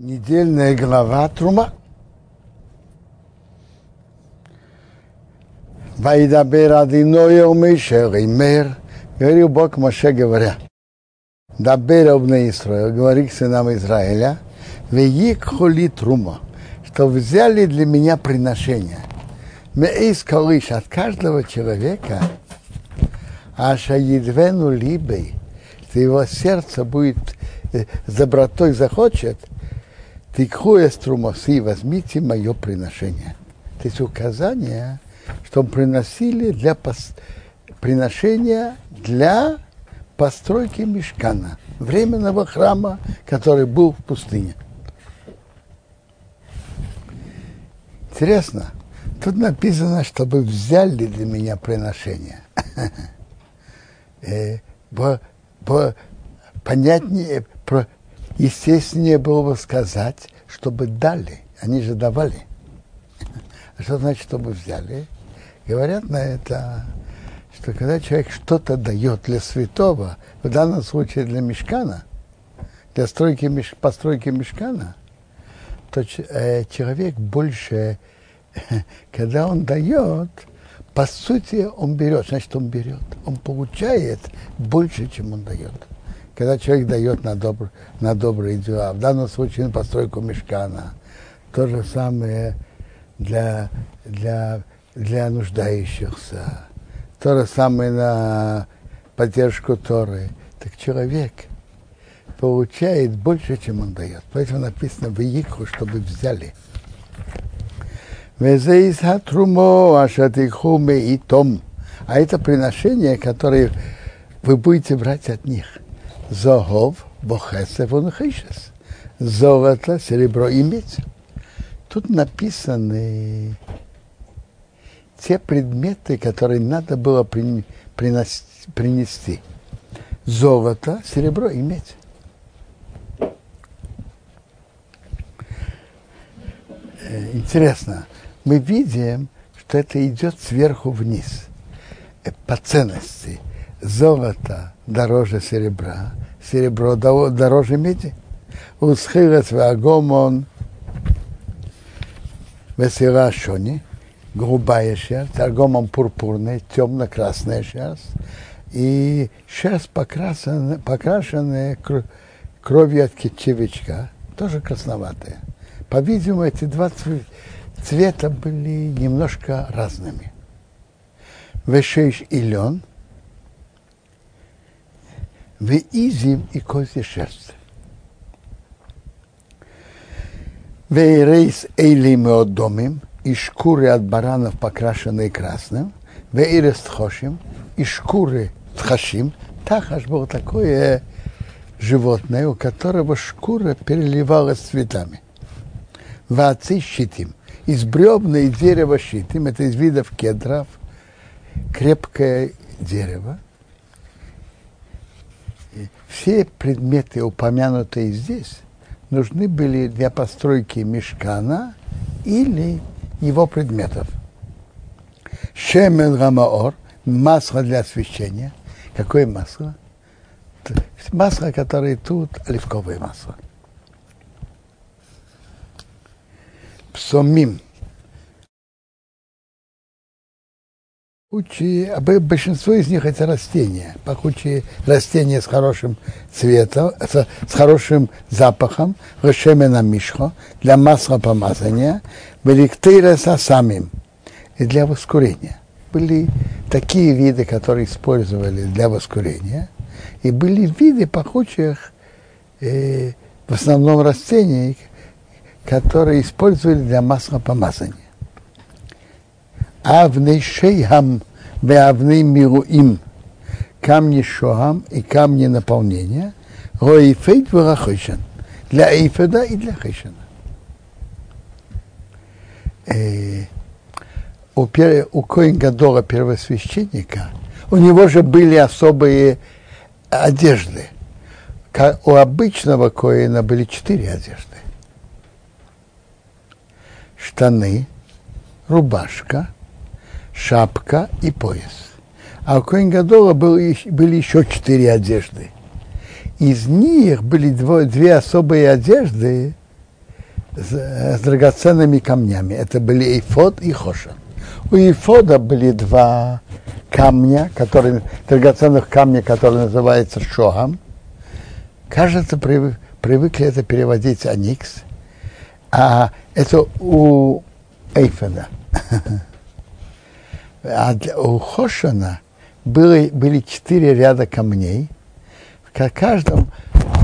Недельная глава Трума. Вайдабер Адиноя Умейшер и Мэр, говорил Бог Моше, говоря, Дабер обне Исраил, говори к сынам Израиля, Веикхули Трума, что взяли для меня приношение. Меис колыш от каждого человека, аша едвену либей, что его сердце будет с добротой захочет, Тикху эструмоси, возьмите мое приношение. То есть указание, что приносили для пос... приношения для постройки мешкана, временного храма, который был в пустыне. Интересно, тут написано, чтобы взяли для меня приношение. Понятнее, естественнее было бы сказать, чтобы дали. Они же давали. А что значит, чтобы взяли? Говорят на это, что когда человек что-то дает для святого, в данном случае для мешкана, для стройки, постройки мешкана, то э, человек больше, когда он дает, по сути он берет, значит он берет, он получает больше, чем он дает когда человек дает на, добр, на добрые дела, в данном случае на постройку мешкана, то же самое для, для, для нуждающихся, то же самое на поддержку Торы. Так человек получает больше, чем он дает. Поэтому написано в Иику, чтобы взяли. А это приношение, которое вы будете брать от них. Зогов, Бохесев, он. Золото, серебро и медь. Тут написаны те предметы, которые надо было принести. Золото, серебро и медь. Интересно, мы видим, что это идет сверху вниз по ценности. Золото дороже серебра, серебро дороже меди. Усхилец вагомон весера шони, грубая шерсть, аргомон пурпурный, темно-красная шерсть, и шерсть покрашенная, покрашенная кровью от кичевичка, тоже красноватая. По-видимому, эти два цвета были немножко разными. Вешейш и лен, Веизим и козья шерсть. Вейрейс эйлим и домим, и шкуры от баранов, покрашенные красным, вейрес тхошим, и шкуры тхашим, тахаш было такое животное, у которого шкура переливалась цветами. Вацы щитим, из бревна и дерева щитим, это из видов кедров, крепкое дерево, все предметы, упомянутые здесь, нужны были для постройки мешкана или его предметов. Шемен гамаор, масло для освещения. Какое масло? Масло, которое тут, оливковое масло. Псомим – Пахучие, большинство из них это растения, пахучие растения с хорошим цветом, с, с хорошим запахом, решемена мишхо, для масла помазания, великтейра самим. И для воскурения. Были такие виды, которые использовали для воскурения, и были виды пахучих, э, в основном растений, которые использовали для масла помазания. Авней шейхам веавней мируим, камни шоам и камни наполнения, роифейт варахойшан, для эйфеда и для хейшана. У, у Коин Гадора, первосвященника, у него же были особые одежды. У обычного Коина были четыре одежды. Штаны, рубашка, шапка и пояс. А у Коин Гадола был, были еще четыре одежды. Из них были дво, две особые одежды, с, с драгоценными камнями. Это были эйфод и хошан. У эйфода были два камня, которые, драгоценных камня, которые называются шогам. Кажется, привык, привыкли это переводить аникс. А это у Эйфена. А у Хошана были, были четыре ряда камней. В каждом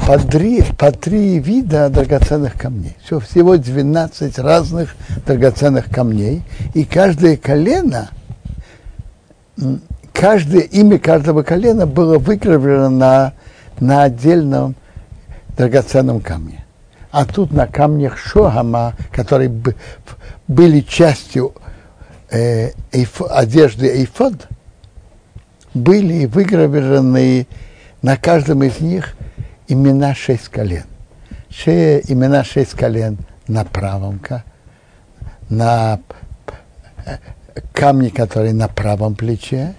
по три, по три вида драгоценных камней. Все, всего 12 разных драгоценных камней. И каждое колено, каждое имя каждого колена было выгравировано на, на отдельном драгоценном камне. А тут на камнях Шогама, которые были частью э, эйф, одежды Эйфод, были выгравированы на каждом из них имена шесть колен. Все имена шесть колен на правом, на камне, который на правом плече,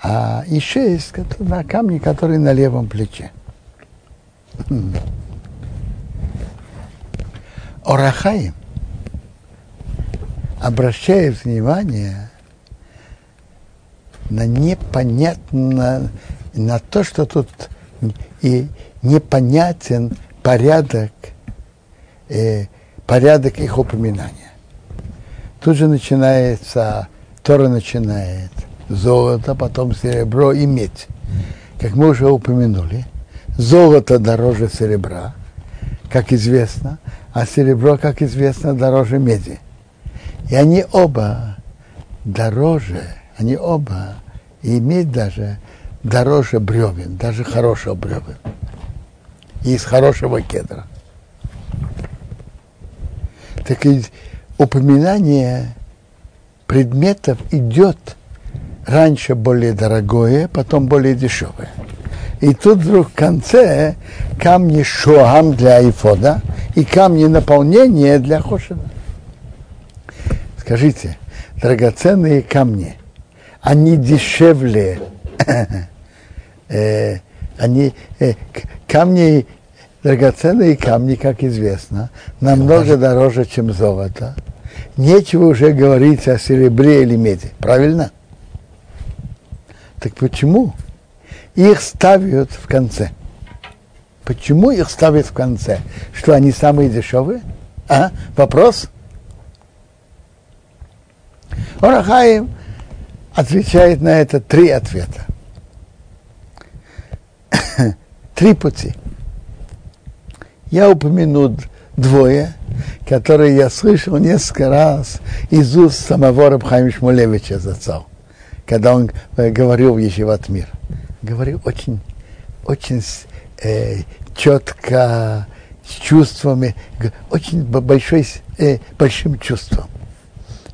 а и шесть на камне, который на левом плече. Орахаим обращает внимание на непонятно, на то, что тут и непонятен порядок, э, порядок их упоминания. Тут же начинается, Тора начинает золото, потом серебро и медь. Как мы уже упомянули, золото дороже серебра, как известно, а серебро, как известно, дороже меди. И они оба дороже, они оба, и медь даже дороже бревен, даже хорошего бревен. И из хорошего кедра. Так и упоминание предметов идет раньше более дорогое, потом более дешевое. И тут вдруг в конце камни шоам для айфода и камни наполнения для хошина. Скажите, драгоценные камни, они дешевле э, они, э, камни, драгоценные камни, как известно, намного дороже, чем золото. Нечего уже говорить о серебре или меди, правильно? Так почему их ставят в конце? Почему их ставят в конце? Что они самые дешевые? А? Вопрос? Орахаим отвечает на это три ответа. три пути. Я упомяну двое, которые я слышал несколько раз из уст самого Рабхайма Шмулевича Зацал, когда он э, говорил в Ешеват Мир. Говорил очень, очень э, четко, с чувствами, очень большой, э, большим чувством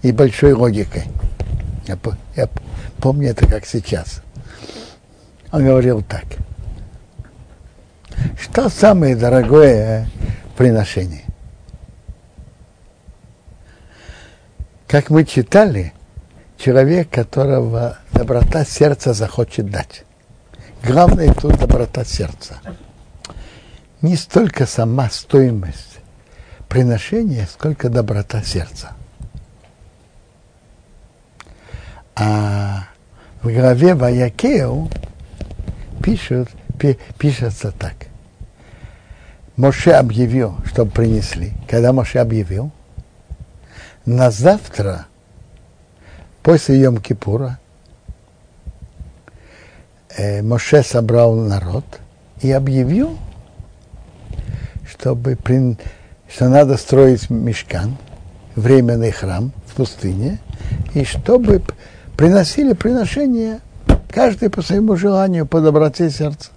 и большой логикой. Я, я помню это как сейчас. Он говорил так – что самое дорогое приношение? Как мы читали, человек, которого доброта сердца захочет дать. Главное тут доброта сердца. Не столько сама стоимость приношения, сколько доброта сердца. А в главе Ваякеу пишут, пишется так. Моше объявил, чтобы принесли. Когда Моше объявил, на завтра, после Йом-Кипура, э, Моше собрал народ и объявил, чтобы, что надо строить мешкан, временный храм в пустыне, и чтобы приносили приношения каждый по своему желанию, по доброте сердца.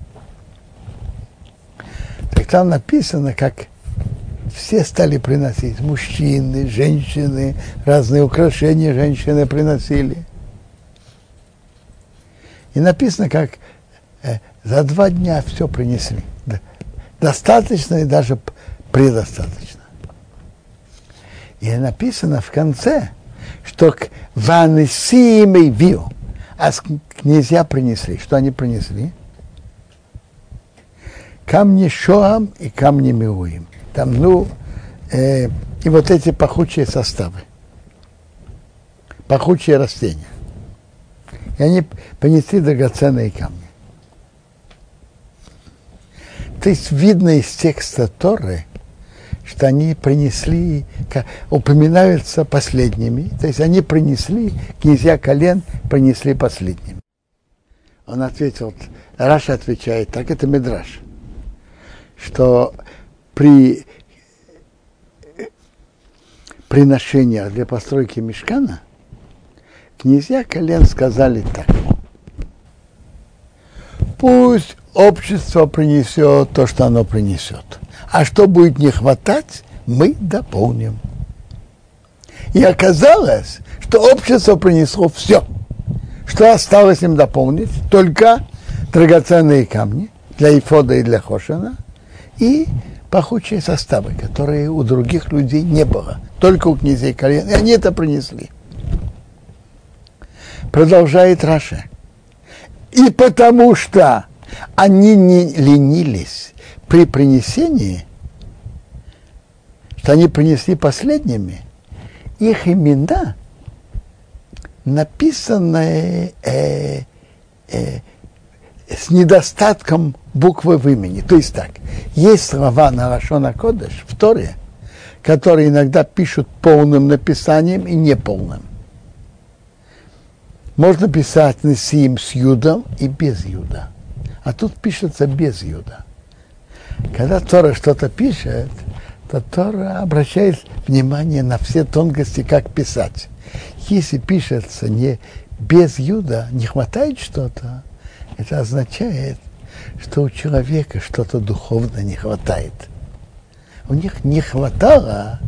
Так там написано, как все стали приносить. Мужчины, женщины, разные украшения женщины приносили. И написано, как э, за два дня все принесли. Достаточно и даже предостаточно. И написано в конце, что к Ванесимей вил, а князья принесли. Что они принесли? камни Шоам и камни Миуим. Там, ну, э, и вот эти пахучие составы, пахучие растения. И они принесли драгоценные камни. То есть видно из текста Торы, что они принесли, упоминаются последними, то есть они принесли, князья колен принесли последними. Он ответил, Раша отвечает, так это Мидраш, что при приношениях для постройки мешкана князья колен сказали так. Пусть общество принесет то, что оно принесет. А что будет не хватать, мы дополним. И оказалось, что общество принесло все. Что осталось им дополнить? Только драгоценные камни для Ифода и для Хошина и пахучие составы, которые у других людей не было, только у князей колен. И они это принесли. Продолжает Раша. И потому что они не ленились при принесении, что они принесли последними, их имена написаны э, э, с недостатком буквы в имени. То есть так, есть слова на Лашона Кодыш в Торе, которые иногда пишут полным написанием и неполным. Можно писать Несим с Юдом и без Юда. А тут пишется без Юда. Когда Тора что-то пишет, то Тора обращает внимание на все тонкости, как писать. Если пишется не без Юда, не хватает что-то, это означает, что у человека что-то духовно не хватает. У них не хватало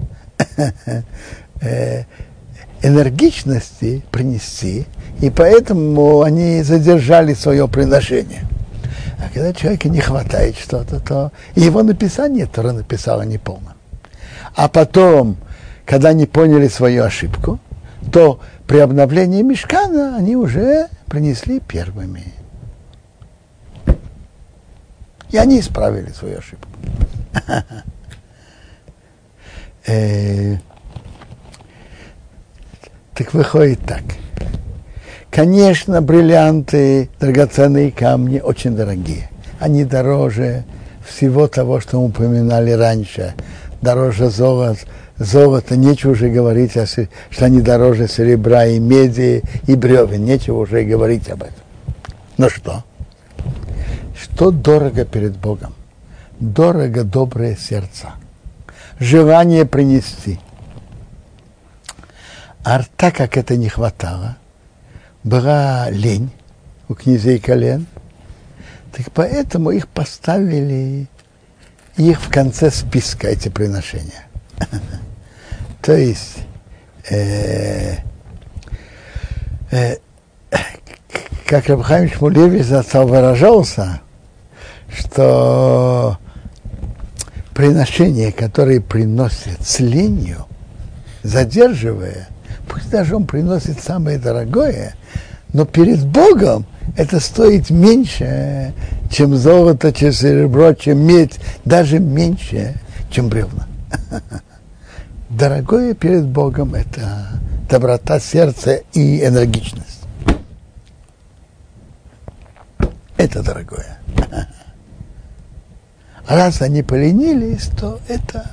э, энергичности принести, и поэтому они задержали свое приношение. А когда человеку не хватает что-то, то его написание Тора написала неполно. А потом, когда они поняли свою ошибку, то при обновлении мешкана они уже принесли первыми. И они исправили свою ошибку. Э, так выходит так. Конечно, бриллианты, драгоценные камни очень дорогие. Они дороже всего того, что мы упоминали раньше. Дороже золота, золота, нечего уже говорить, что они дороже серебра и меди и бревен, нечего уже говорить об этом. Но что? Что дорого перед Богом? Дорого доброе сердце. Желание принести. А так как это не хватало, была лень у князей колен, так поэтому их поставили их в конце списка, эти приношения. То есть, э, э, как Рабхайм Шмулевич выражался, что приношение, которое приносит с ленью, задерживая, пусть даже он приносит самое дорогое, но перед Богом это стоит меньше, чем золото, чем серебро, чем медь, даже меньше, чем бревна. Дорогое перед Богом – это доброта сердца и энергичность. Это дорогое. Раз они поленились, то это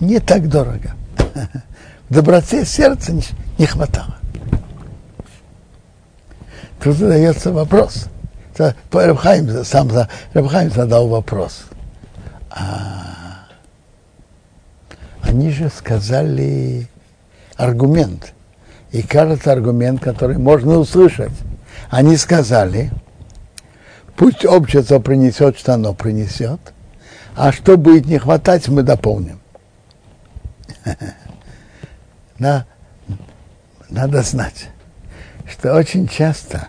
не так дорого. Доброте сердца не хватало. Тут задается вопрос. Рабхайм сам Рабхайм задал вопрос. А, они же сказали аргумент. И кажется аргумент, который можно услышать. Они сказали, пусть общество принесет, что оно принесет, а что будет не хватать, мы дополним. Надо знать, что очень часто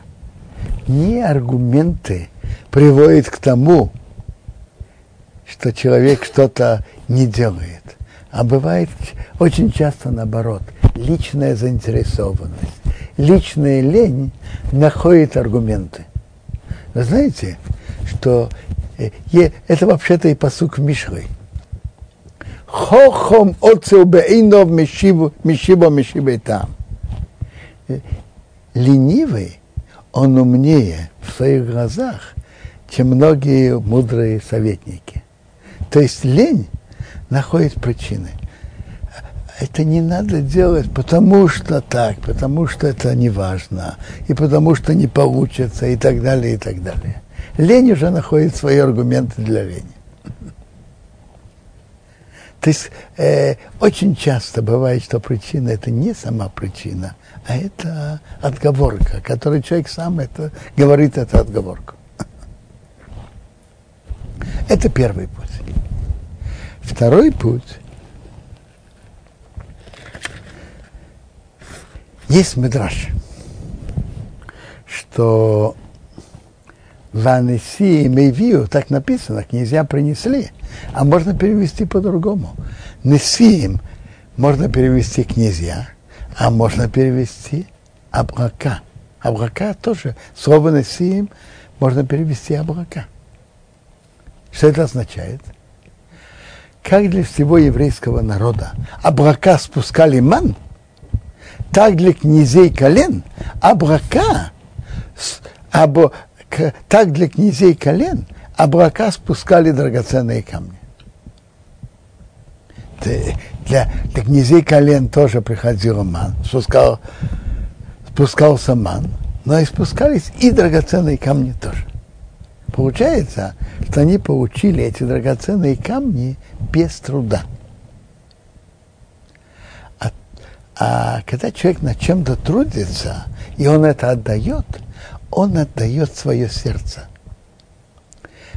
не аргументы приводят к тому, что человек что-то не делает, а бывает очень часто наоборот, личная заинтересованность, личная лень находит аргументы. Вы знаете, что э, это вообще-то и посук Мишлы. Хохом оцел бейнов мишибо мишибе там. Ленивый, он умнее в своих глазах, чем многие мудрые советники. То есть лень находит причины. Это не надо делать, потому что так, потому что это не важно, и потому что не получится, и так далее, и так далее. Лень уже находит свои аргументы для лени. То есть э, очень часто бывает, что причина это не сама причина, а это отговорка, которую человек сам это говорит, это отговорку. Это первый путь. Второй путь. Есть медраж, что Ванеси и Мейвию, так написано, князья принесли, а можно перевести по-другому. Несиим можно перевести князья, а можно перевести абрака. Абрака тоже, слово Несиим можно перевести абрака. Что это означает? Как для всего еврейского народа абрака спускали ман, так для князей колен абрака, або, так для князей колен абрака спускали драгоценные камни. Для, для князей колен тоже приходил ман, спускал, спускался ман, но и спускались и драгоценные камни тоже. Получается, что они получили эти драгоценные камни без труда. А, а когда человек над чем-то трудится, и он это отдает, он отдает свое сердце.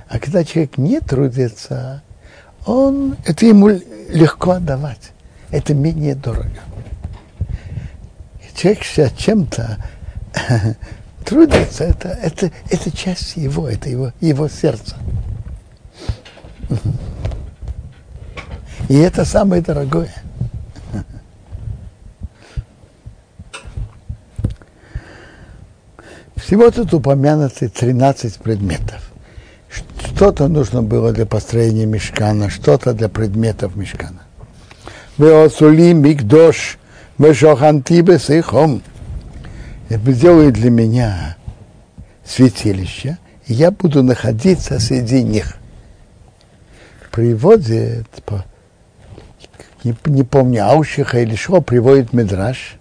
А когда человек не трудится, он, это ему легко отдавать. Это менее дорого. Человек сейчас чем-то трудится, это, это, это часть его, это его, его сердце. И это самое дорогое. Всего тут упомянуты 13 предметов. Что-то нужно было для построения мешкана, что-то для предметов мешкана. Вы осули мигдош, вы шохантибес и хом сделай для меня святилище, и я буду находиться среди них. Приводит, не, не помню, Аушиха или что, приводит Медраж.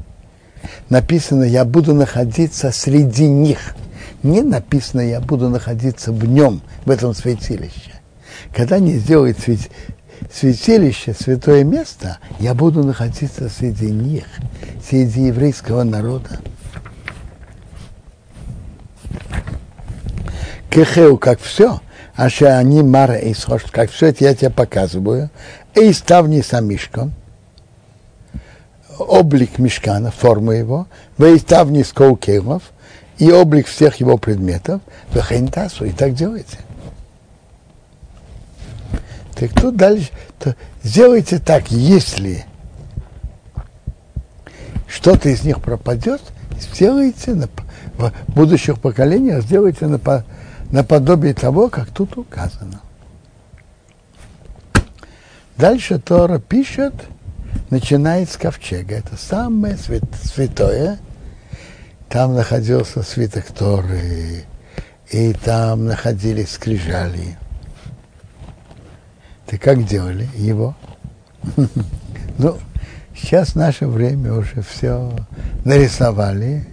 Написано, я буду находиться среди них. Не написано, я буду находиться в нем, в этом святилище. Когда они сделают святилище, святое место, я буду находиться среди них, среди еврейского народа. кехеу, как все, а что они мара и как все это я тебе показываю, и ставни самишком, облик мешкана, форму его, и ставни сколкелов, и облик всех его предметов, вехентасу, и так делайте. Так тут дальше, то сделайте так, если что-то из них пропадет, сделайте на, в будущих поколениях, сделайте на, наподобие того, как тут указано. Дальше Тора пишет, начинает с ковчега. Это самое свят, святое. Там находился свиток Торы, и там находились скрижали. Ты как делали его? Ну, сейчас наше время уже все нарисовали.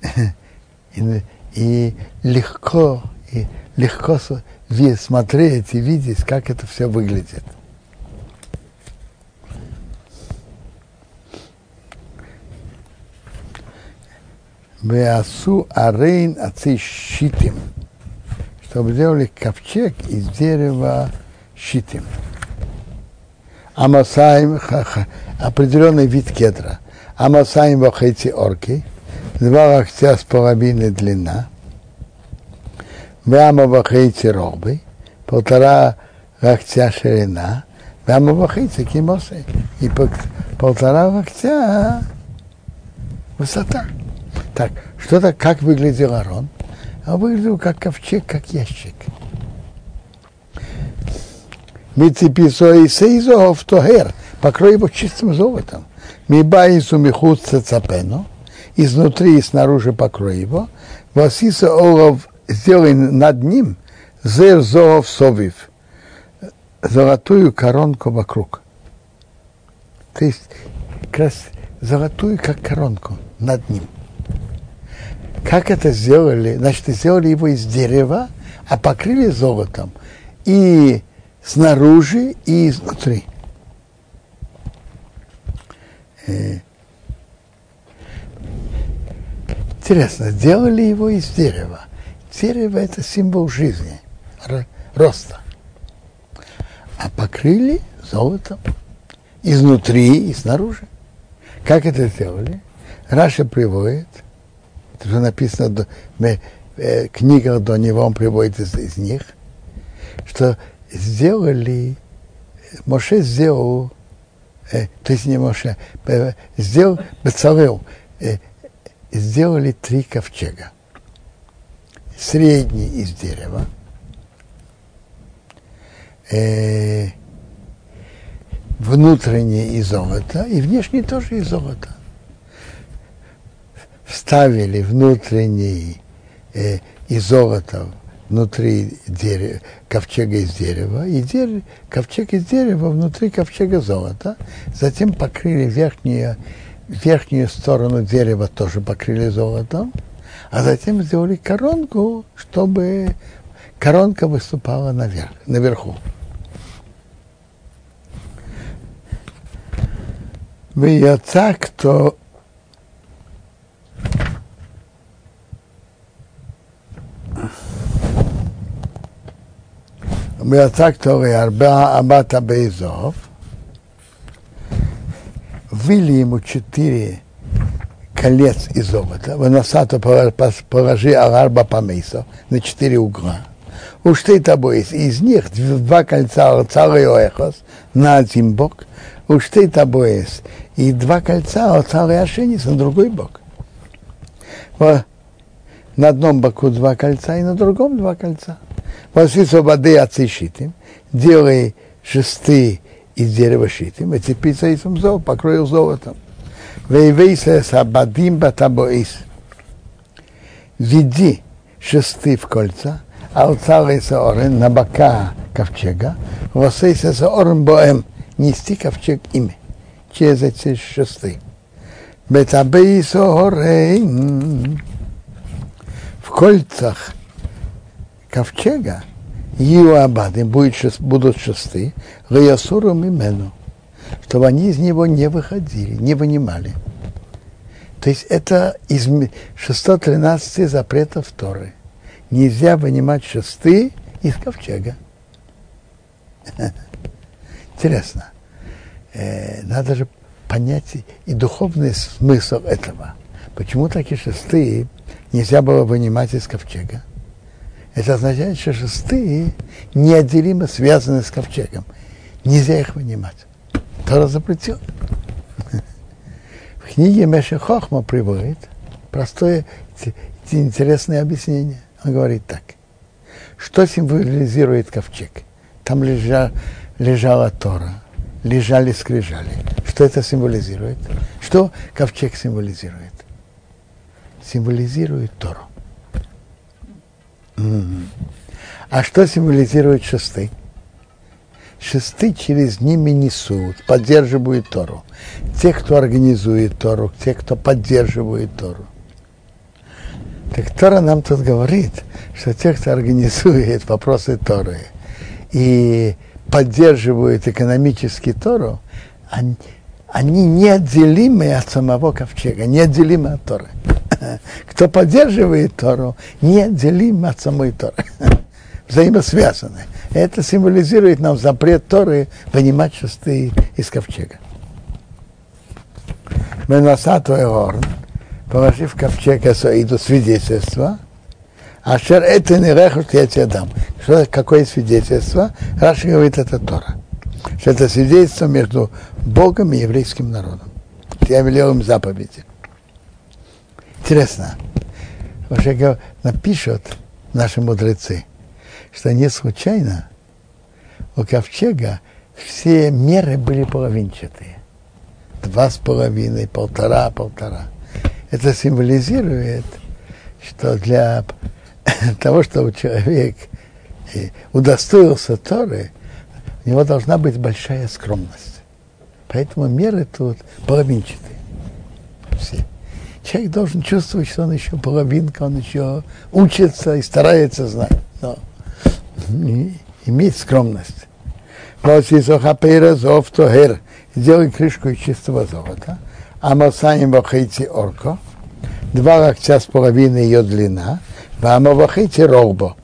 И, и легко, и легко смотреть и видеть, как это все выглядит. Веасу арейн отцы щитим, чтобы сделали ковчег из дерева щитим. Амасаем, определенный вид кедра. Амасаем вахайти орки, два локтя с половиной длина, Вяма вахейти робы, полтора локтя ширина, Вяма вахейти кимосы, и полтора локтя высота. Так, что-то, как выглядел Арон? А выглядел как ковчег, как ящик. Мицеписо и сейзов тогер, покрой его чистым золотом. Мибаису михуца цапену, изнутри и снаружи покрой его. Васиса олов сделай над ним зер зоов совив, золотую коронку вокруг. То есть как раз золотую, как коронку над ним. Как это сделали? Значит, сделали его из дерева, а покрыли золотом и снаружи, и изнутри. Э, интересно, сделали его из дерева. Дерево – это символ жизни, роста. А покрыли золотом изнутри и снаружи. Как это сделали? Раша приводит, это же написано в э, книгах до него, он приводит из, из них, что сделали, Моше сделал, э, то есть не Моше, э, сделал, Бецалел, э, сделали три ковчега. Средний из дерева, э, внутренний из золота и внешний тоже из золота вставили внутренний э, и золото внутри дерева, ковчега из дерева, и дерев, ковчег из дерева внутри ковчега золота, затем покрыли верхнюю, верхнюю сторону дерева, тоже покрыли золотом, а затем сделали коронку, чтобы коронка выступала наверх, наверху. Мы я так, то ויצא כתוב הרבה אמרת באזוב ввели ему четыре колец из золота, выносато положи арба помейсо на четыре угла. Уж ты тобой из них два кольца царый эхос на один бок, уж ты тобой и два кольца от царой Ашенис на другой бок. на одном боку два кольца и на другом два кольца. Восвицу воды отцишитим, делай шесты из дерева шитим, и цепица и зол, покроил золотом. Вейвейса сабадим батабоис. Веди шесты в кольца, а у царя орен на бока ковчега, восейса орен боем, нести ковчег ими через эти шесты. Бетабейсорейн в кольцах ковчега Юабады будет, будут шесты, Гаясуру Мимену, чтобы они из него не выходили, не вынимали. То есть это из 613 запретов Торы. Нельзя вынимать шесты из ковчега. Интересно э, надо же понять и духовный смысл этого. Почему такие шесты нельзя было вынимать из ковчега? Это означает, что шесты неотделимо связаны с ковчегом. Нельзя их вынимать. Тора запретил. В книге Меша Хохма приводит простое интересное объяснение. Он говорит так. Что символизирует ковчег? Там лежа, лежала Тора лежали скрижали. Что это символизирует? Что ковчег символизирует? Символизирует Тору. А что символизирует шесты? Шесты через ними несут, поддерживают Тору. Те, кто организует Тору, те, кто поддерживает Тору. Так Тора нам тут говорит, что те, кто организует вопросы Торы и поддерживают экономически Тору, они, они неотделимы от самого ковчега, неотделимы от Торы. Кто поддерживает Тору, неотделимы от самой Торы. Взаимосвязаны. Это символизирует нам запрет Торы вынимать шесты из ковчега. Менасату Эорн, положив ковчег Эсоиду свидетельство, Ашер это не рехут я тебе дам. Что, какое свидетельство? Раши говорит, это Тора. Что это свидетельство между Богом и еврейским народом. Я велел им заповеди. Интересно. Вообще напишут наши мудрецы, что не случайно у ковчега все меры были половинчатые. Два с половиной, полтора, полтора. Это символизирует, что для того, чтобы человек э, удостоился Торы, у него должна быть большая скромность. Поэтому меры тут половинчатые. Все. Человек должен чувствовать, что он еще половинка, он еще учится и старается знать. Но и иметь скромность. Сделай крышку из чистого золота. А масаем вахейти орко. Два локтя с половиной ее длина. Вама вахейти рогбо.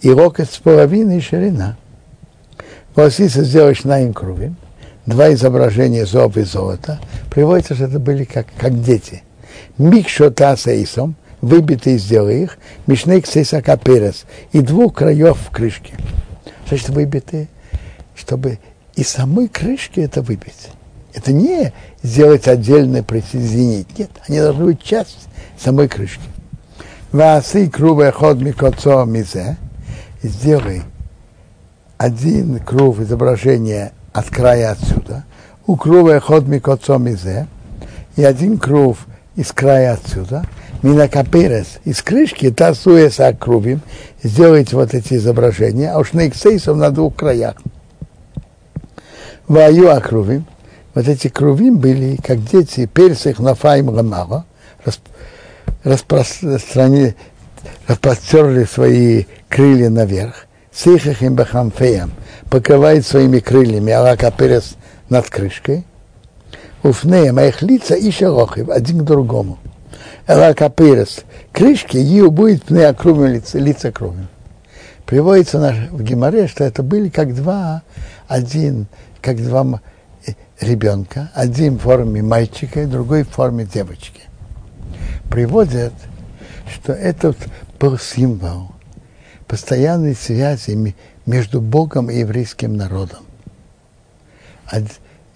И локоть с половиной ширина. Волосица сделаешь на им два изображения зоб и золота, приводится, что это были как, как дети. Микшота сейсом, выбитые сделай их, мишнейк сейса каперес, и двух краев в крышке. Значит, выбитые, чтобы и самой крышки это выбить. Это не сделать отдельно присоединить. Нет, они должны быть часть самой крышки. Ваасы круве ход микоцо мизе. Сделай один круг изображения от края отсюда. У крува ход микоцо мизе. И один круг из края отсюда. Минакаперес из крышки тасуя с акрувим. Сделайте вот эти изображения. А уж на иксейсов на двух краях. Ваю акрувим. Вот эти крувим были, как дети, персих нафаим рамава, распространили, распростерли свои крылья наверх, сихахим бахамфеям, покрывает своими крыльями Алака Перес над крышкой. Уфнеем, а их лица и шелохив, один к другому. Алака Перес, крышки, ее будет пне окрумим лица, лица кровью. Приводится наш, в Гимаре, что это были как два, один, как два ребенка, один в форме мальчика, другой в форме девочки. Приводят, что этот был символ постоянной связи между Богом и еврейским народом.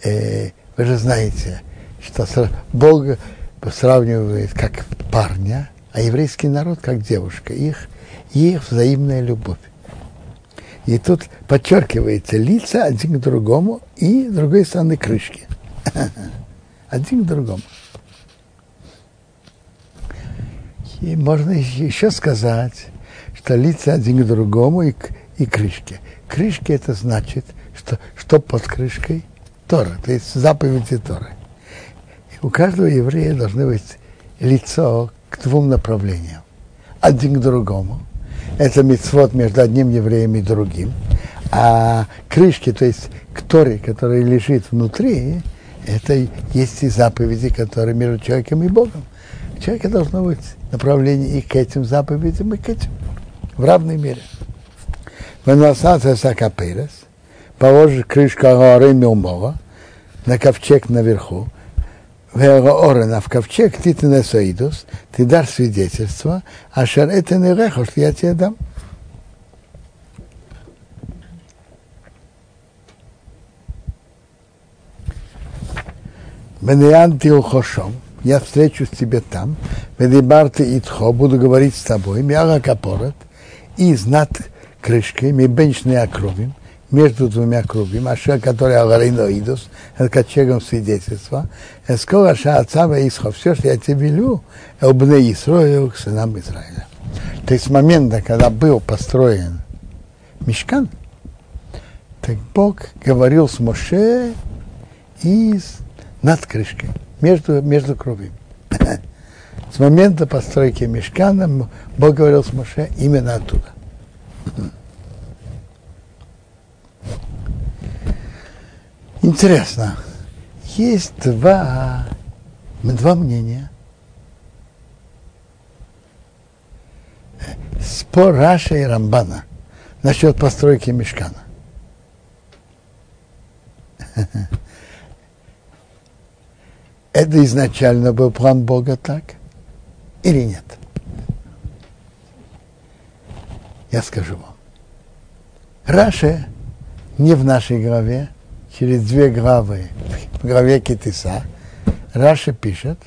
Э, вы же знаете, что Бог сравнивает как парня, а еврейский народ как девушка. Их, их взаимная любовь. И тут подчеркивается лица один к другому и с другой стороны крышки. Один к другому. И можно еще сказать, что лица один к другому и, и крышки. Крышки это значит, что, что под крышкой Тора, то есть заповеди Торы. У каждого еврея должно быть лицо к двум направлениям. Один к другому. Это мецвод между одним евреем и другим. А крышки, то есть к Торе, которая лежит внутри, это есть и заповеди, которые между человеком и Богом. У человека должно быть направление и к этим заповедям, и к этим в равной мере. Выносаться сакапирес, положишь крышку горы Милмова на ковчег наверху, Орена в ковчег ты ты насоидус, ты дашь свидетельство, а шар это не рехо, что я тебе дам. Бенеян ты ухошом, я встречусь тебе там, Бедибарты Итхо, буду говорить с тобой, Миара Капорет, из над крышкой, мы бенчные округим, между двумя кругами, ашер, который аварийноидус, это ковчегом свидетельства, скоро шаацава исхо, все, что я тебе велю, обне Исроил к сынам Израиля. То есть с момента, когда был построен мешкан, так Бог говорил с Моше из над крышкой, между, между кругами. С момента постройки мешкана Бог говорил с Моше именно оттуда. Интересно, есть два, два мнения. Спор Раша и Рамбана насчет постройки мешкана. Это изначально был план Бога так или нет? Я скажу вам. Раши не в нашей главе, через две главы в главе Ки Тиса, Раши пишет,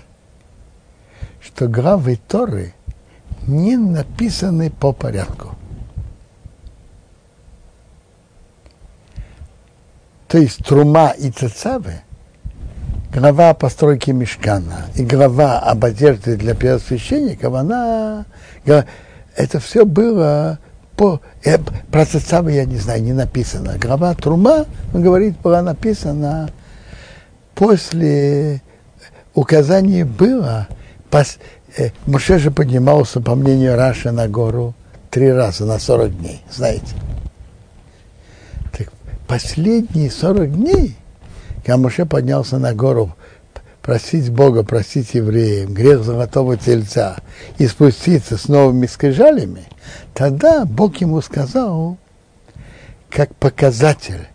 что главы Торы не написаны по порядку. то есть Трума и Тецаве, глава о постройке мишкана и глава об одежде для первосвященников, она, это все было по, э, про Цецавы я не знаю, не написано. Глава Трума, он говорит, была написана после указания было, пос, э, Моше же поднимался, по мнению Раши, на гору три раза на 40 дней, знаете. Так последние 40 дней, когда Моше поднялся на гору просить Бога, просить евреям, грех золотого тельца и спуститься с новыми скрижалями, тогда Бог ему сказал, как показатель,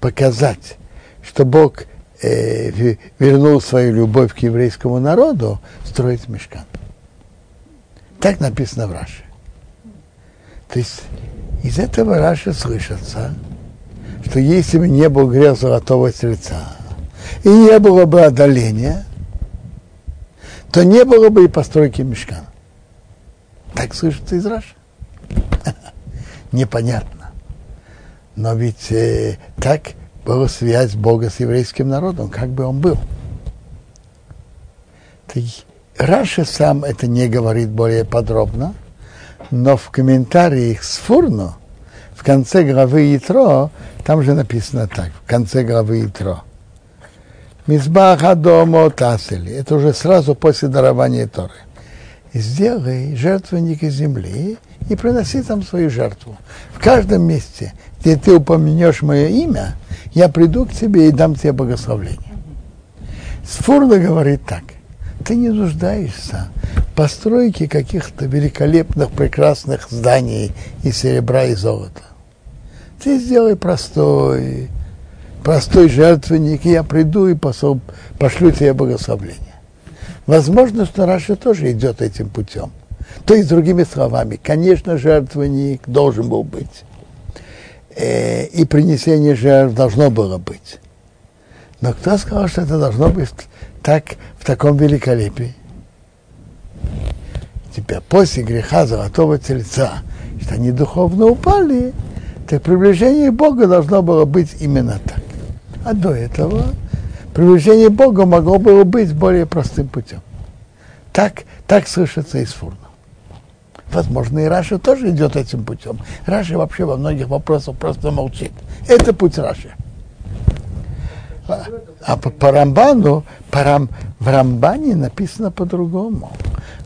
показать, что Бог э, вернул свою любовь к еврейскому народу, строить мешкан. Так написано в Раше. То есть из этого Раша слышится, что если бы не был грех золотого тельца, и не было бы одоления, то не было бы и постройки мешкана. Так слышится из Раши. Непонятно. Но ведь э, так была связь Бога с еврейским народом, как бы он был. Раша сам это не говорит более подробно, но в комментариях с Фурно, в конце главы Итро, там же написано так, в конце главы Итро. Мизбаха дома Тасели. Это уже сразу после дарования Торы. И сделай жертвенник из земли и приноси там свою жертву. В каждом месте, где ты упомянешь мое имя, я приду к тебе и дам тебе благословление. Сфурда говорит так. Ты не нуждаешься в постройке каких-то великолепных, прекрасных зданий из серебра и золота. Ты сделай простой, простой жертвенник, и я приду и посол, пошлю тебе благословление. Возможно, что Раша тоже идет этим путем. То есть, другими словами, конечно, жертвенник должен был быть. Э, и принесение жертв должно было быть. Но кто сказал, что это должно быть так, в таком великолепии? Теперь после греха золотого тельца, что они духовно упали, так приближение Бога должно было быть именно так. А до этого приближение Бога могло было быть более простым путем. Так, так слышится из Сфорно. Возможно, и Раши тоже идет этим путем. Раши вообще во многих вопросах просто молчит. Это путь Раши. А, а по, по Рамбану, по Рам, в Рамбане написано по-другому.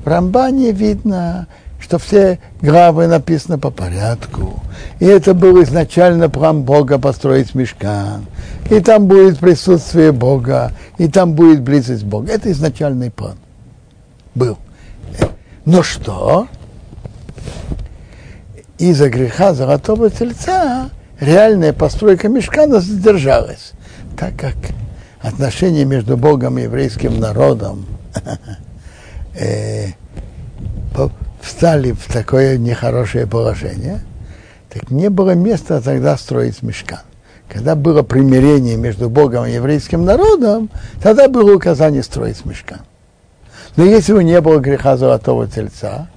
В Рамбане видно, что все главы написаны по порядку. И это был изначально план Бога построить мешкан. И там будет присутствие Бога, и там будет близость Бога. Это изначальный план был. Но что? Из-за греха золотого тельца реальная постройка мешкана задержалась, так как отношения между Богом и еврейским народом э, встали в такое нехорошее положение, так не было места тогда строить мешкан. Когда было примирение между Богом и еврейским народом, тогда было указание строить мешкан. Но если бы не было греха золотого тельца,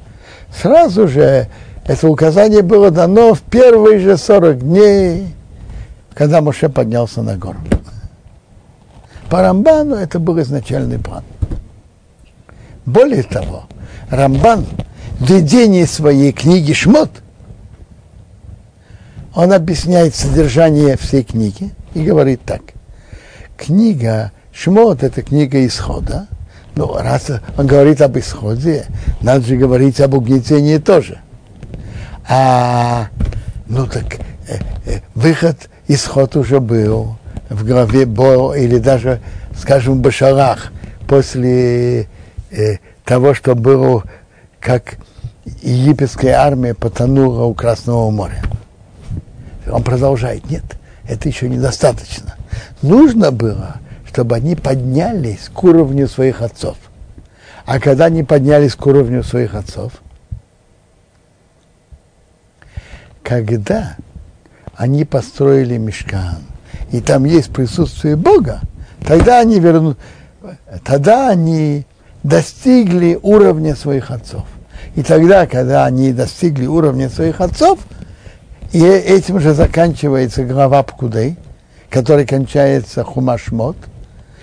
сразу же это указание было дано в первые же 40 дней, когда Моше поднялся на гору. По Рамбану это был изначальный план. Более того, Рамбан в ведении своей книги «Шмот» он объясняет содержание всей книги и говорит так. Книга Шмот – это книга исхода, ну, раз он говорит об исходе, надо же говорить об угнетении тоже. А, ну так, э, э, выход, исход уже был в главе Бо, или даже, скажем, в Башарах, после э, того, что было, как египетская армия потонула у Красного моря. Он продолжает, нет, это еще недостаточно. Нужно было чтобы они поднялись к уровню своих отцов. А когда они поднялись к уровню своих отцов, когда они построили мешкан, и там есть присутствие Бога, тогда они вернут, тогда они достигли уровня своих отцов. И тогда, когда они достигли уровня своих отцов, и этим же заканчивается глава Пкудей, который кончается Хумашмот,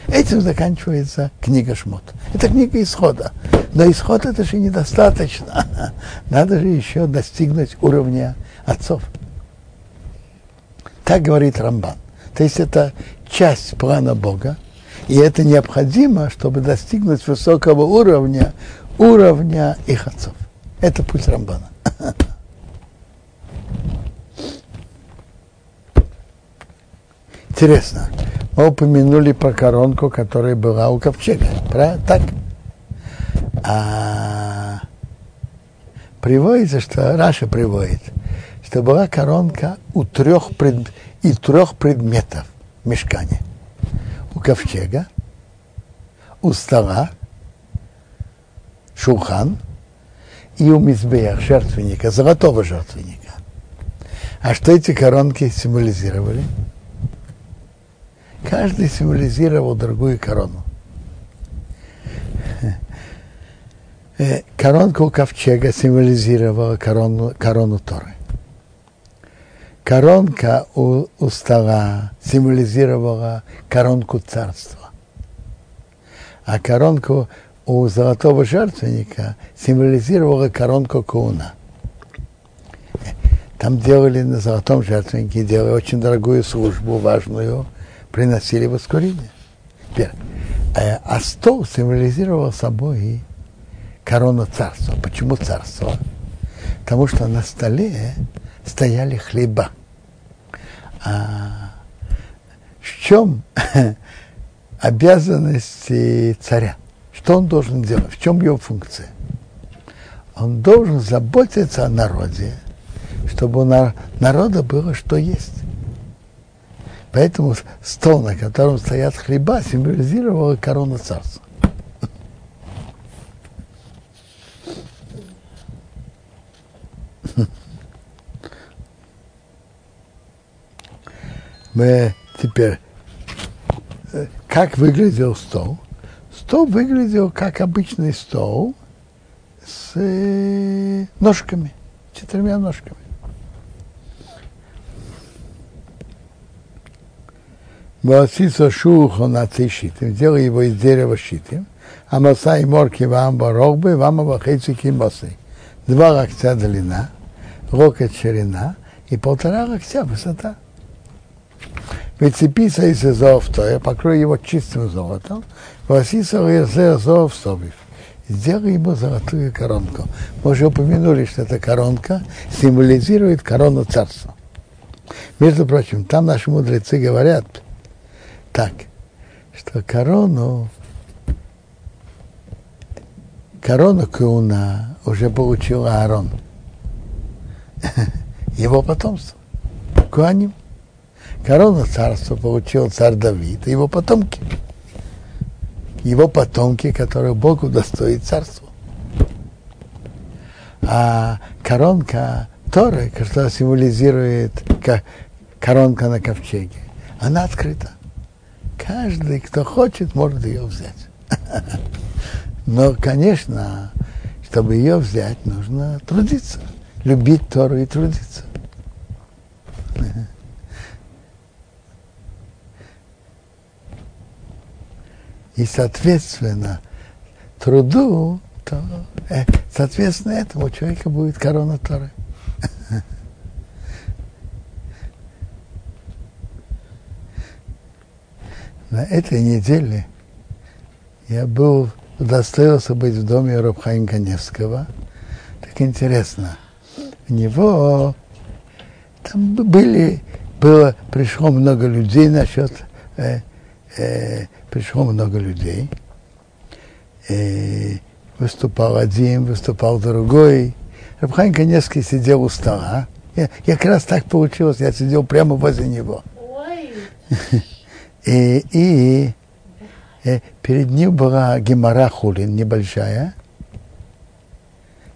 этим заканчивается книга Шмот. Это книга исхода. Но исход это же недостаточно. Надо же еще достигнуть уровня отцов. Так говорит Рамбан. То есть это часть плана Бога, и это необходимо, чтобы достигнуть высокого уровня, уровня их отцов. Это путь Рамбана. Интересно, мы упомянули про коронку, которая была у ковчега. Правильно? Так? А приводится, что Раша приводит, что была коронка у трех пред, и трех предметов в мешкане. У ковчега, у стола, шухан и у мизбеях жертвенника, золотого жертвенника. А что эти коронки символизировали? Каждый символизировал другую корону. Э, коронка у ковчега символизировала корону, корону Торы. Коронка у, у стола символизировала коронку царства. А коронку у золотого жертвенника символизировала коронку куна. Там делали на золотом жертвеннике, делали очень дорогую службу, важную, приносили воскурение. Э, а стол символизировал собой корону царства. Почему царство? Потому что на столе стояли хлеба. А в чем обязанности царя? Что он должен делать? В чем его функция? Он должен заботиться о народе, чтобы у народа было что есть. Поэтому стол, на котором стоят хлеба, символизировал корону царства. Мы теперь, э, как выглядел стол? Стол выглядел как обычный стол с э, ножками, четырьмя ножками. Васиса шуха на щитим, делай его из дерева щитим, а маса и морки вам барогбы, вам вахейцы кимосы. Два локтя длина, локоть ширина и полтора локтя высота. Выцепися из золота, я покрою его чистым золотом, Васиса золотов собив. Сделай ему золотую коронку. Мы уже упомянули, что эта коронка символизирует корону царства. Между прочим, там наши мудрецы говорят, так, что корону, корону Куна уже получил Аарон. Его потомство. Куаним. Корону царства получил царь Давид его потомки. Его потомки, которые Бог удостоит царству. А коронка Торы, которая символизирует коронка на ковчеге, она открыта. Каждый, кто хочет, может ее взять. Но, конечно, чтобы ее взять, нужно трудиться. Любить Тору и трудиться. И, соответственно, труду, то, э, соответственно, этому человека будет корона Торы. На этой неделе я был, удостоился быть в доме Рабхаим Каневского. Так интересно. У него там были, было, пришло много людей насчет, э, э, пришло много людей. И выступал один, выступал другой. Рабхаим Каневский сидел у стола. Я, я как раз так получилось, я сидел прямо возле него. И, и, и перед ним была Гемара Хулин, небольшая.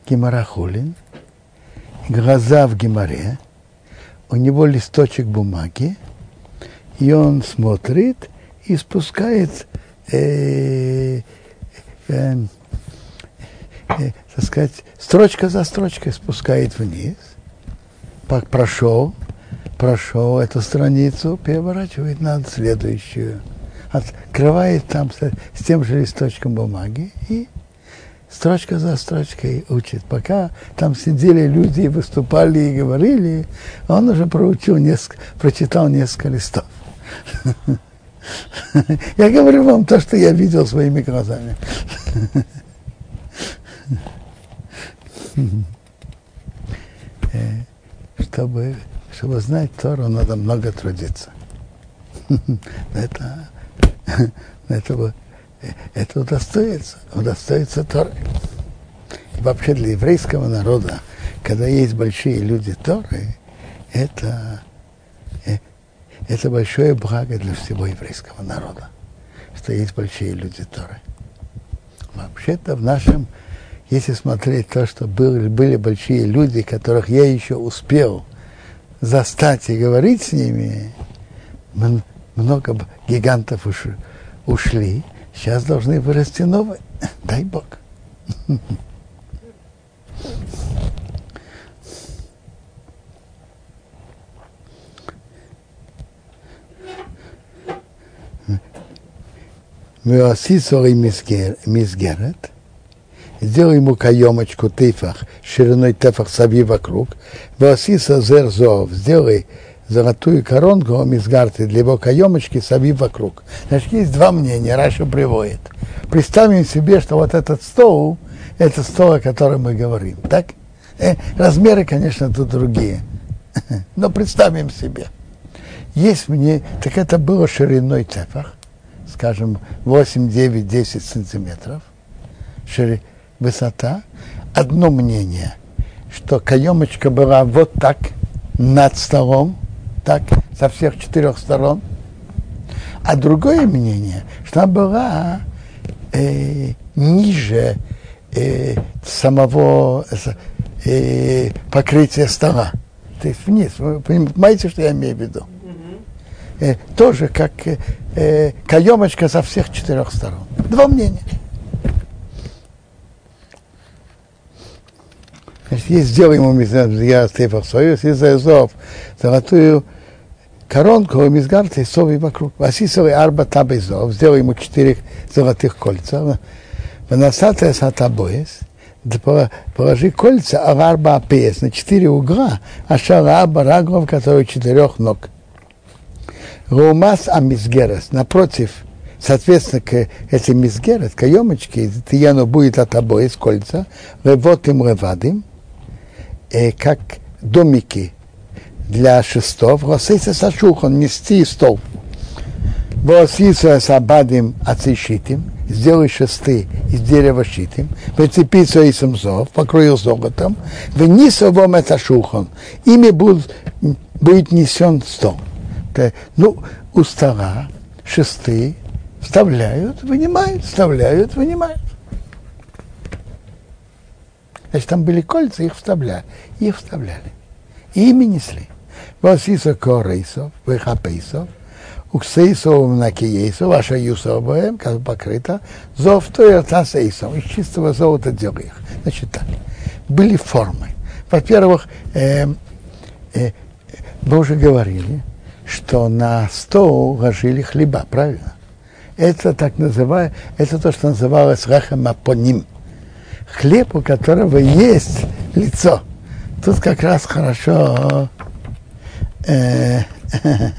Гемара Хулин. Глаза в Гемаре. У него листочек бумаги. И он смотрит и спускает, э, э, э, так сказать, строчка за строчкой спускает вниз. Прошел, прошел эту страницу, переворачивает на следующую, открывает там с тем же листочком бумаги и строчка за строчкой учит. Пока там сидели люди и выступали и говорили, он уже проучил несколько, прочитал несколько листов. Я говорю вам то, что я видел своими глазами. Э, чтобы, чтобы знать Тору, надо много трудиться. Это, это, это удостоится, удостоится Торы. И вообще для еврейского народа, когда есть большие люди Торы, это это большое благо для всего еврейского народа, что есть большие люди Торы. Вообще-то в нашем, если смотреть то, что были, были большие люди, которых я еще успел застать и говорить с ними, много гигантов уш, ушли, сейчас должны вырасти новые. Дай Бог. Веосисори мизгерет, сделал ему каемочку тефах, шириной тефах сави вокруг, Веосиса зерзов, сделай золотую коронку мизгарты для его каемочки сави вокруг. Значит, есть два мнения, Раша приводит. Представим себе, что вот этот стол, это стол, о котором мы говорим, так? Э, размеры, конечно, тут другие. Но представим себе. Есть мне, так это было шириной тефах, скажем, 8, 9, 10 сантиметров шири, высота. Одно мнение, что каемочка была вот так над столом, так, со всех четырех сторон. А другое мнение, что она была э, ниже э, самого э, покрытия стола. То есть вниз. Вы понимаете, что я имею в виду? э, тоже как э, каемочка со всех четырех сторон. Два мнения. Значит, есть сделаем ему я Стефах Союз, и Зазов, золотую коронку и сови вокруг. Васисовый арба табезов, сделай ему четыре золотых кольца. Выносатая сатабоес, положи кольца, а арба апес на четыре угла, а шараба рагов, который четырех ног. Румас амизгерес, напротив, соответственно, к этой мизгерес, каемочке, тияно будет от обои с кольца, ревотим ревадим, э, как домики для шестов, росейся сашухон, нести стол. Восиса сабадим ацишитим, сделай шесты из дерева щитим, прицепиться и самзов, покрою золотом, вниса вам это шухон, ими будет, будет несен стол ну, у шесты вставляют, вынимают, вставляют, вынимают. Значит, там были кольца, их вставляли. Их вставляли. И ими несли. Васиса корейсов, вехапейсов, уксейсов на киейсов, ваша юсоваем, как покрыто, зов то и сейсом, из чистого золота делал их. Значит, так. Были формы. Во-первых, э, э, мы уже говорили, что на стол ложили хлеба, правильно? Это так называю, это то, что называлось рахамапоним. Хлеб, у которого есть лицо. Тут как раз хорошо э,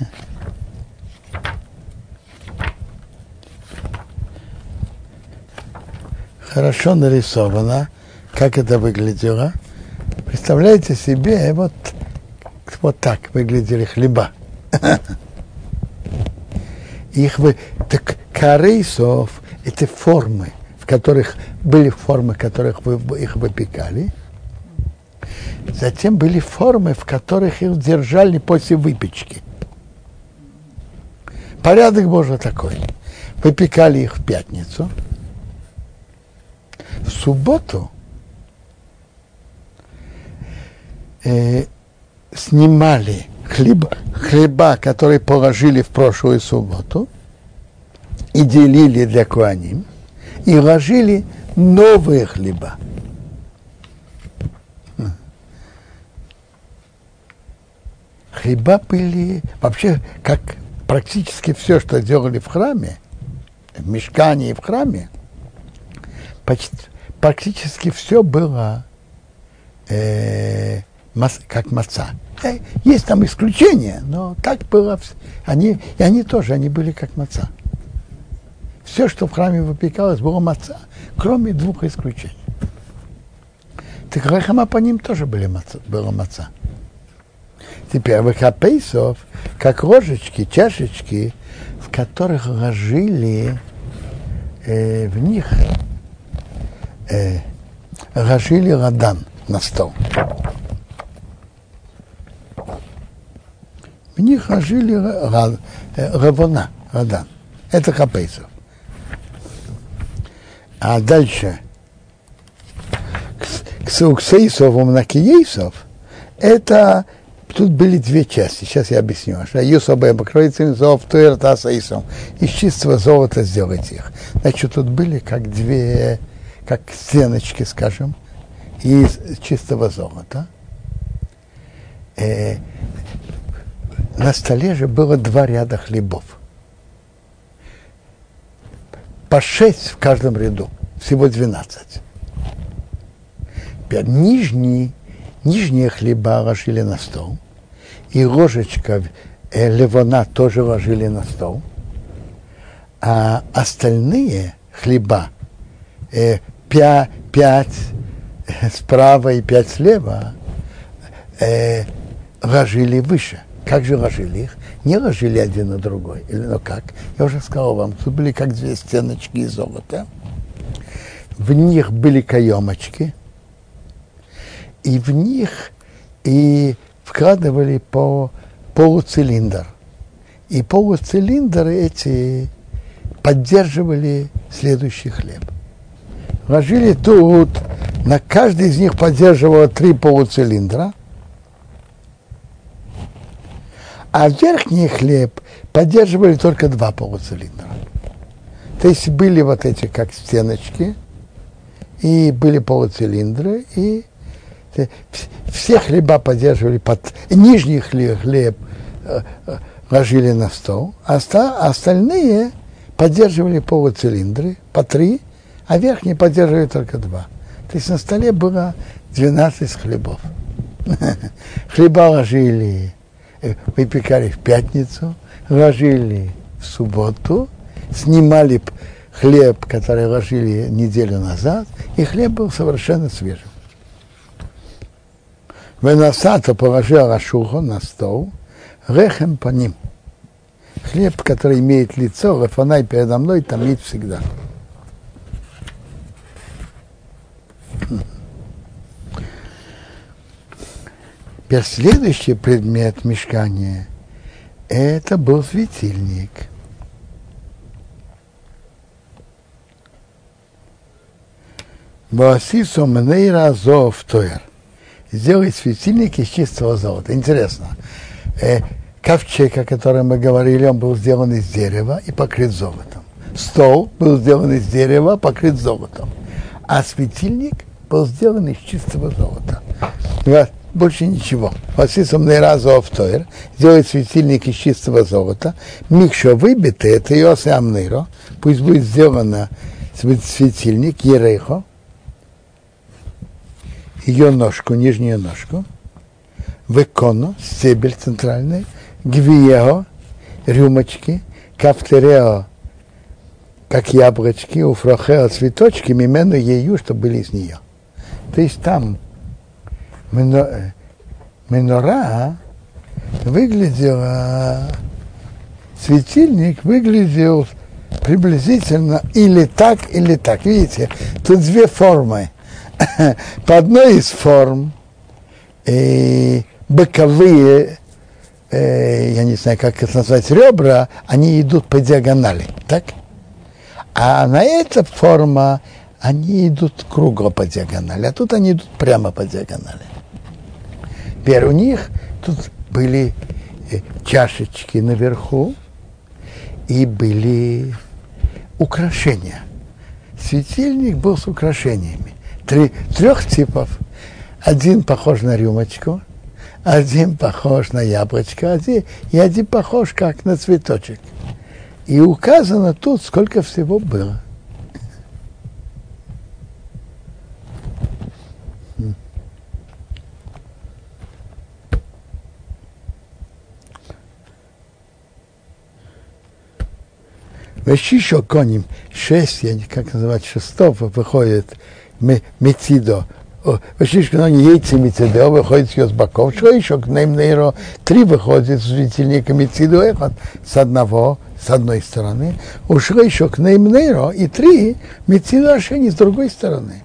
хорошо нарисовано, как это выглядело. Представляете себе, вот, вот так выглядели хлеба. Их вы, так корейсов – это формы, в которых были формы, в которых вы их выпекали. Затем были формы, в которых их держали после выпечки. Порядок Божий такой. Выпекали их в пятницу. В субботу э, снимали хлеба, хлеба, которые положили в прошлую субботу, и делили для куаним, и ложили новые хлеба. хлеба были вообще как практически все, что делали в храме, в мешкане и в храме, почти, практически все было э, как маца. Э, есть там исключения, но так было. Они, и они тоже, они были как маца. Все, что в храме выпекалось, было маца, кроме двух исключений. Так рахама по ним тоже были маца, было маца. Теперь выкапейсов, как ложечки, чашечки, в которых ложили э, в них э, ложили радан на стол. В них ложили равона, радан. Это хапейсов. А дальше ксеуксейсов, умнакиейсов, это тут были две части, сейчас я объясню. Юсобе покроется зов, туэрта сейсом. Из чистого золота сделать их. Значит, тут были как две, как стеночки, скажем, из чистого золота. Э, на столе же было два ряда хлебов. По шесть в каждом ряду, всего двенадцать. Нижний, нижние хлеба ложили на стол, и ложечка э, левона тоже ложили на стол, а остальные хлеба, э, пять, пять справа и пять слева, э, ложили выше. Как же ложили их? Не ложили один на другой. Или ну как? Я уже сказал вам, тут были как две стеночки из золота. В них были каемочки, и в них и вкладывали по полуцилиндр. И полуцилиндры эти поддерживали следующий хлеб. Ложили тут, на каждый из них поддерживало три полуцилиндра, а верхний хлеб поддерживали только два полуцилиндра. То есть были вот эти как стеночки, и были полуцилиндры, и все хлеба поддерживали под нижний хлеб, хлеб э, э, ложили на стол, а остальные поддерживали полуцилиндры по три, а верхние поддерживали только два. То есть на столе было 12 хлебов. Хлеба ложили, э, выпекали в пятницу, ложили в субботу, снимали хлеб, который ложили неделю назад, и хлеб был совершенно свежим. Венасата положил Ашуху на стол, рехем по ним. Хлеб, который имеет лицо, лефанай передо мной, томит всегда. Теперь следующий предмет мешкания – это был светильник. Боасису мнейра зов тойр сделать светильник из чистого золота. Интересно. Э, ковчег, о котором мы говорили, он был сделан из дерева и покрыт золотом. Стол был сделан из дерева, покрыт золотом. А светильник был сделан из чистого золота. Больше ничего. Васисом разу автоер сделать светильник из чистого золота. Микшо выбито, это Йоси Амниро. Пусть будет сделано светильник Ерейхо, ее ножку, нижнюю ножку, векону, стебель центральный, гвиео, рюмочки, кафтерео, как яблочки, у фрохео цветочки, мимену ею, что были из нее. То есть там менора выглядела, светильник выглядел приблизительно или так, или так. Видите, тут две формы по одной из форм э, боковые, э, я не знаю, как это назвать, ребра, они идут по диагонали, так? А на эта форма они идут кругло по диагонали, а тут они идут прямо по диагонали. Теперь у них тут были э, чашечки наверху и были украшения. Светильник был с украшениями три, трех типов. Один похож на рюмочку, один похож на яблочко, один, и один похож как на цветочек. И указано тут, сколько всего было. Вещишо коним, шесть, я не как называть, шестого выходит мецидо. Вещишо коним яйца мецидо, выходит с боков, что еще к ним нейро, три выходит с жительника мецидо, с одного, с одной стороны, ушло еще к ним нейро, и три мецидо ошени с другой стороны.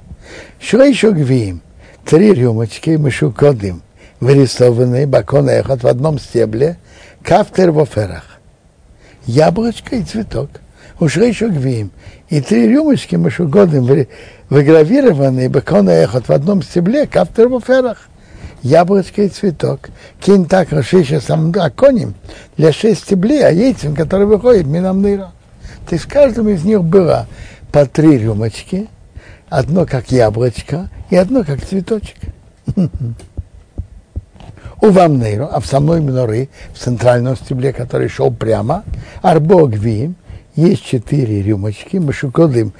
Что еще гвим? Три рюмочки мышукодым, вырисованные бакон эхот в одном стебле, кафтер в оферах. Яблочко и цветок ушрейшу гвим. И три рюмочки мышугодым выгравированные бекона эхот в одном стебле, каптер в ферах. Яблочко и цветок. Кинь так расшиша сам оконим для шесть стеблей, а яйцем, который выходит минамныра. То есть в каждом из них было по три рюмочки, одно как яблочко и одно как цветочек. У Вамнейру, а в самой миноры, в центральном стебле, который шел прямо, Арбо Гвим, есть четыре рюмочки, машукодым,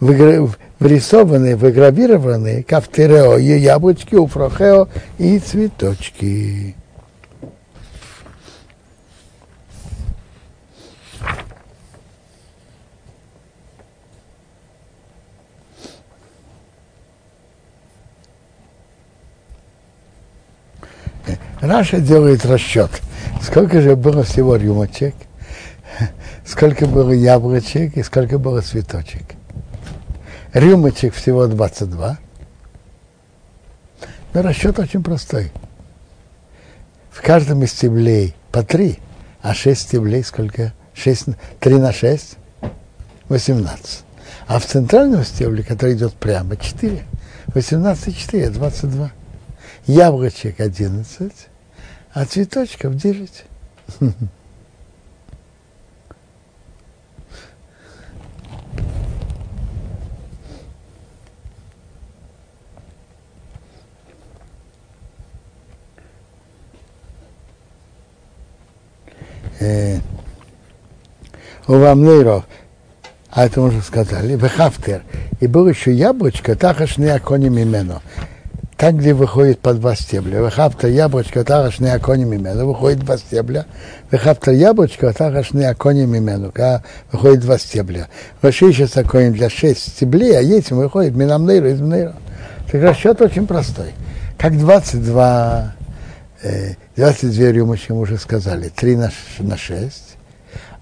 вырисованные, выгравированные, кафтерео, яблочки, уфрохео и цветочки. Раша делает расчет. Сколько же было всего рюмочек? Сколько было яблочек и сколько было цветочек. Рюмочек всего 22. Но расчет очень простой. В каждом из стеблей по 3, а 6 стеблей сколько? 6, 3 на 6? 18. А в центральном стебле, который идет прямо, 4. 18 и 4, 22. Яблочек 11, а цветочков 9. э, у Вамнейров, а это уже сказали, в Хафтер, и было еще яблочко, тахашный акони мимено. Там, где выходит по два стебля. Вехаптер яблочко, тахашный акони мимено. Выходит два стебля. Вехаптер яблочко, тахашный акони мимено. Выходит два стебля. Вashишес аконим для шесть стеблей, а этим выходит минамнейру из мнейру. Так расчет очень простой. Как 22 22 рюмочки мы уже сказали, 3 на, на 6,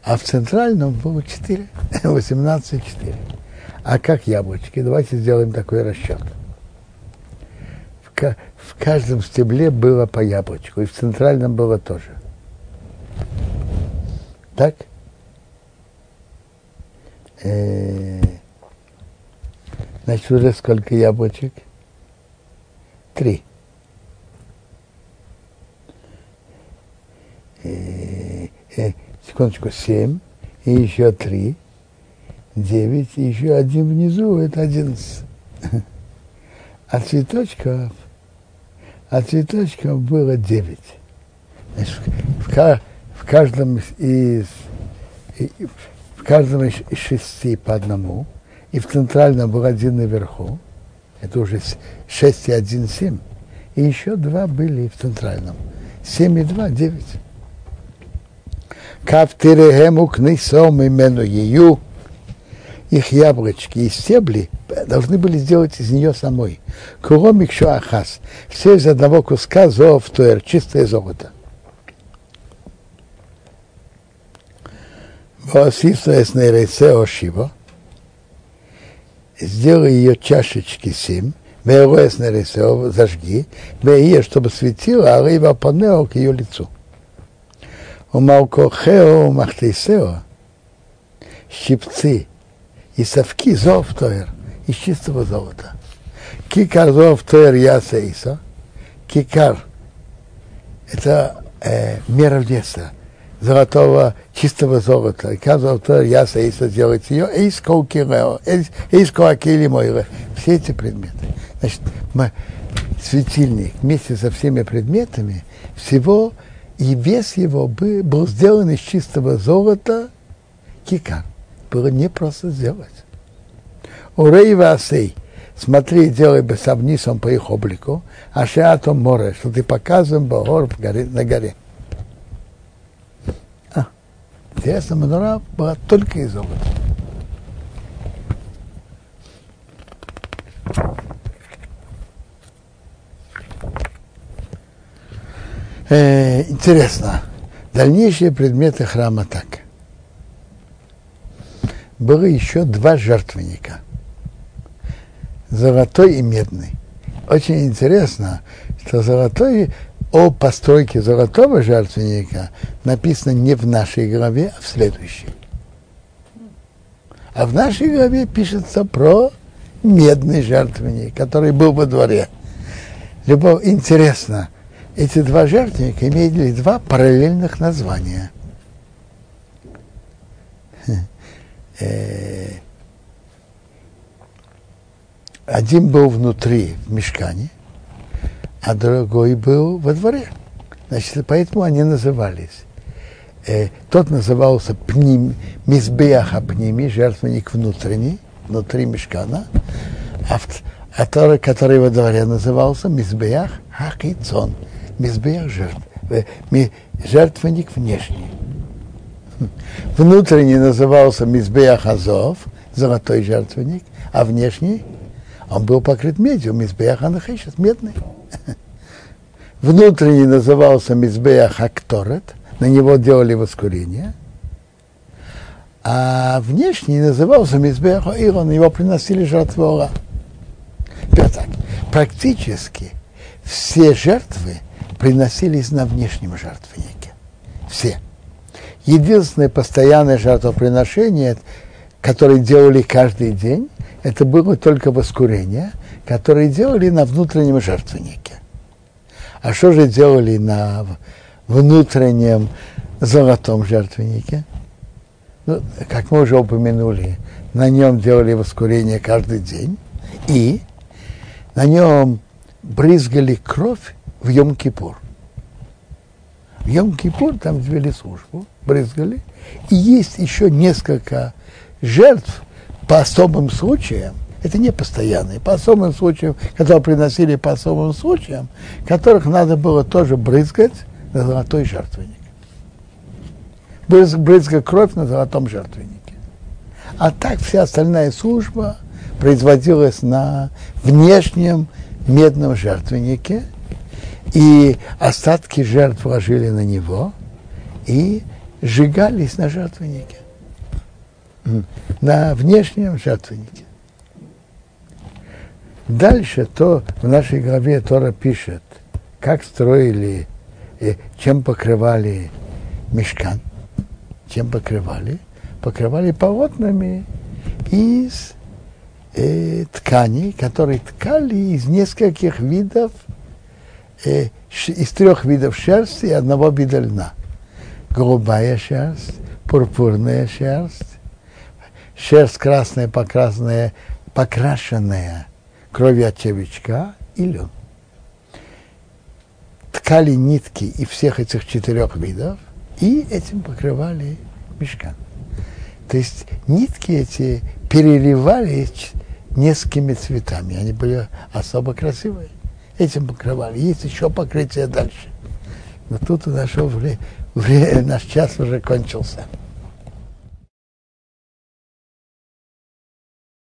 а в центральном было 4, 18 4. А как яблочки? Давайте сделаем такой расчет. В, в каждом стебле было по яблочку, и в центральном было тоже. Так? Э, значит, уже сколько яблочек? Три. э, э, секундочку, семь, и еще три, девять, и еще один внизу, это одиннадцать. А цветочков, а цветочков было девять. Значит, в, в каждом из, в каждом из шести по одному, и в центральном был один наверху, это уже шесть и один семь, и еще два были в центральном. Семь и два, девять. Кафтирехему кнысом имену ее, их яблочки и стебли должны были сделать из нее самой. Куромик ахас, все из одного куска зоофтуэр, чистое золото. Сделай ее чашечки семь, Вероэс нейрейце зажги, веие, чтобы светило, а рыба панео к ее лицу. Умалкохео махтейсео, щипцы и совки зофтоер из чистого золота. Кикар зофтоер ясейса, кикар это э, мера веса золотого, чистого золота. И золотое ясейса делать ее, эйс коукирео, эйс коакили. Все эти предметы. Значит, мы, светильник вместе со всеми предметами, всего и вес его был, был сделан из чистого золота кикар. Было не просто сделать. Урей Васей, смотри, делай бы он по их облику, а шеатом море, что ты показываем Богор на горе. А, интересно, Манура была только из золота. Э, интересно, дальнейшие предметы храма так. Было еще два жертвенника, золотой и медный. Очень интересно, что золотой о постройке золотого жертвенника написано не в нашей главе, а в следующей. А в нашей главе пишется про медный жертвенник, который был во дворе. Любовь, интересно, эти два жертвенника имели два параллельных названия. Э, один был внутри, в мешкане, а другой был во дворе. Значит, поэтому они назывались. Э, тот назывался пним, мизбеаха пними, жертвенник внутренний, внутри мешкана, а, а второй, который во дворе назывался мизбеах хахицон, Мизбех жертв, э, жертвенник внешний. Внутренний назывался Мизбех Азов, золотой жертвенник, а внешний он был покрыт медью, Мизбех Анахишес, медный. Внутренний назывался Мизбех Акторет, на него делали воскурение, а внешний назывался Мизбех Ирон, его приносили жертву так, практически все жертвы приносились на внешнем жертвеннике. Все. Единственное постоянное жертвоприношение, которое делали каждый день, это было только воскурение, которое делали на внутреннем жертвеннике. А что же делали на внутреннем золотом жертвеннике? Ну, как мы уже упомянули, на нем делали воскурение каждый день, и на нем брызгали кровь в Йом-Кипур. В Йом-Кипур там ввели службу, брызгали. И есть еще несколько жертв по особым случаям, это не постоянные, по особым случаям, которые приносили по особым случаям, которых надо было тоже брызгать на золотой жертвенник. Брызгать кровь на золотом жертвеннике. А так вся остальная служба производилась на внешнем медном жертвеннике – и остатки жертв ложили на него и сжигались на жертвеннике, на внешнем жертвеннике. Дальше то в нашей главе Тора пишет, как строили, и чем покрывали мешкан, чем покрывали, покрывали полотнами из э, тканей, которые ткали из нескольких видов э, из трех видов шерсти и одного вида льна. Голубая шерсть, пурпурная шерсть, шерсть красная, покрасная, покрашенная кровью от червячка и лен. Ткали нитки из всех этих четырех видов и этим покрывали мешкан. То есть нитки эти переливались несколькими цветами. Они были особо красивые этим покрывали. Есть еще покрытие дальше. Но тут у нашего вре, вре, наш час уже кончился.